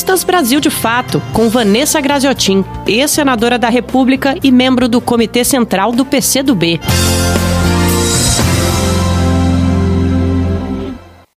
Entrevistas Brasil de Fato, com Vanessa Graziotin, ex-senadora da República e membro do Comitê Central do PCdoB.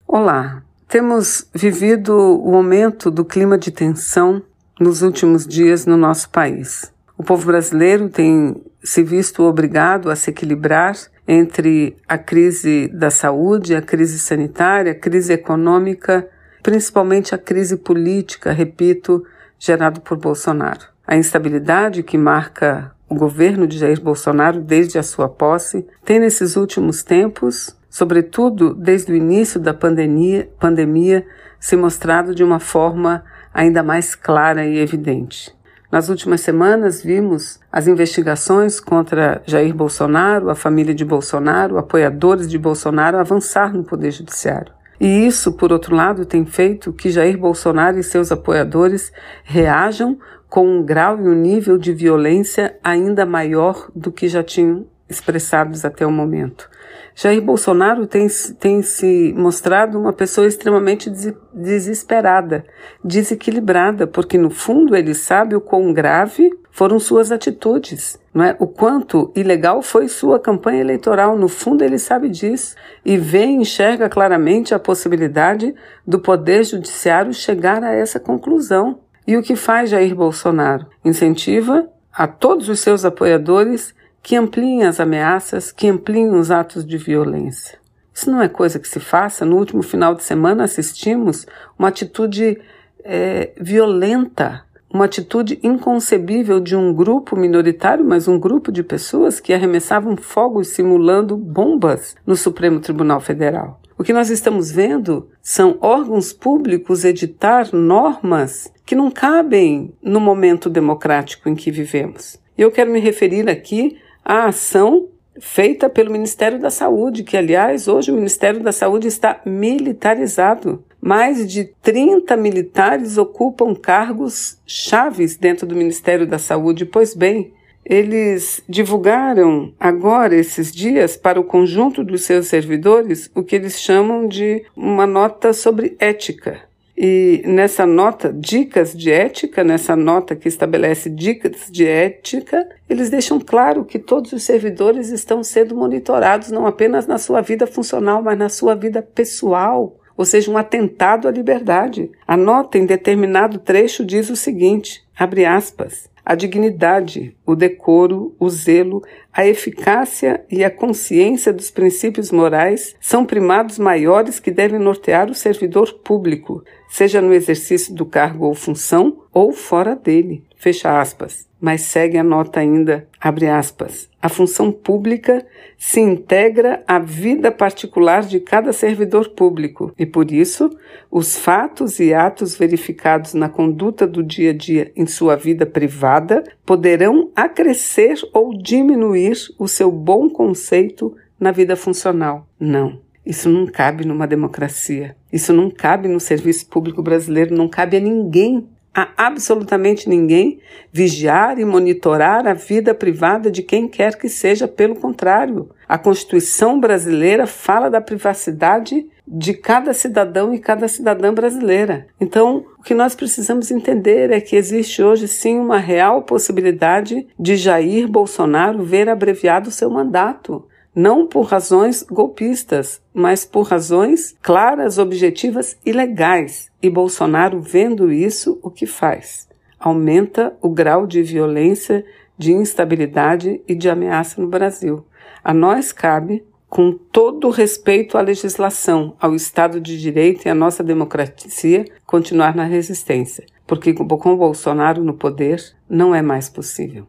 Olá, temos vivido o aumento do clima de tensão nos últimos dias no nosso país. O povo brasileiro tem se visto obrigado a se equilibrar entre a crise da saúde, a crise sanitária, a crise econômica, principalmente a crise política, repito, gerada por Bolsonaro. A instabilidade que marca o governo de Jair Bolsonaro desde a sua posse tem nesses últimos tempos sobretudo desde o início da pandemia, pandemia, se mostrado de uma forma ainda mais clara e evidente. Nas últimas semanas, vimos as investigações contra Jair Bolsonaro, a família de Bolsonaro, apoiadores de Bolsonaro avançar no Poder Judiciário. E isso, por outro lado, tem feito que Jair Bolsonaro e seus apoiadores reajam com um grau e um nível de violência ainda maior do que já tinham expressados até o momento. Jair Bolsonaro tem, tem se mostrado uma pessoa extremamente des, desesperada, desequilibrada, porque no fundo ele sabe o quão grave foram suas atitudes, não é? O quanto ilegal foi sua campanha eleitoral, no fundo ele sabe disso e vê e enxerga claramente a possibilidade do poder judiciário chegar a essa conclusão. E o que faz Jair Bolsonaro? Incentiva a todos os seus apoiadores que ampliem as ameaças, que ampliem os atos de violência. Isso não é coisa que se faça. No último final de semana assistimos uma atitude é, violenta, uma atitude inconcebível de um grupo minoritário, mas um grupo de pessoas que arremessavam fogos simulando bombas no Supremo Tribunal Federal. O que nós estamos vendo são órgãos públicos editar normas que não cabem no momento democrático em que vivemos. Eu quero me referir aqui a ação feita pelo Ministério da Saúde, que, aliás, hoje o Ministério da Saúde está militarizado. Mais de 30 militares ocupam cargos chaves dentro do Ministério da Saúde. Pois bem, eles divulgaram agora, esses dias, para o conjunto dos seus servidores, o que eles chamam de uma nota sobre ética. E nessa nota, dicas de ética, nessa nota que estabelece dicas de ética, eles deixam claro que todos os servidores estão sendo monitorados não apenas na sua vida funcional, mas na sua vida pessoal, ou seja, um atentado à liberdade. A nota em determinado trecho diz o seguinte: abre aspas. A dignidade, o decoro, o zelo, a eficácia e a consciência dos princípios morais são primados maiores que devem nortear o servidor público, seja no exercício do cargo ou função ou fora dele. Fecha aspas. Mas segue a nota ainda, abre aspas. A função pública se integra à vida particular de cada servidor público e, por isso, os fatos e atos verificados na conduta do dia a dia em sua vida privada poderão acrescer ou diminuir o seu bom conceito na vida funcional. Não. Isso não cabe numa democracia. Isso não cabe no serviço público brasileiro, não cabe a ninguém, a absolutamente ninguém, vigiar e monitorar a vida privada de quem quer que seja. Pelo contrário, a Constituição brasileira fala da privacidade de cada cidadão e cada cidadã brasileira. Então, o que nós precisamos entender é que existe hoje sim uma real possibilidade de Jair Bolsonaro ver abreviado seu mandato não por razões golpistas, mas por razões claras, objetivas e legais. E Bolsonaro, vendo isso, o que faz? Aumenta o grau de violência, de instabilidade e de ameaça no Brasil. A nós cabe, com todo respeito à legislação, ao Estado de Direito e à nossa democracia, continuar na resistência, porque com Bolsonaro no poder não é mais possível.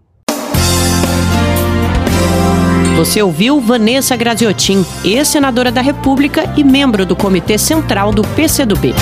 Você ouviu Vanessa Graziotin, ex-senadora da República e membro do Comitê Central do PCdoB.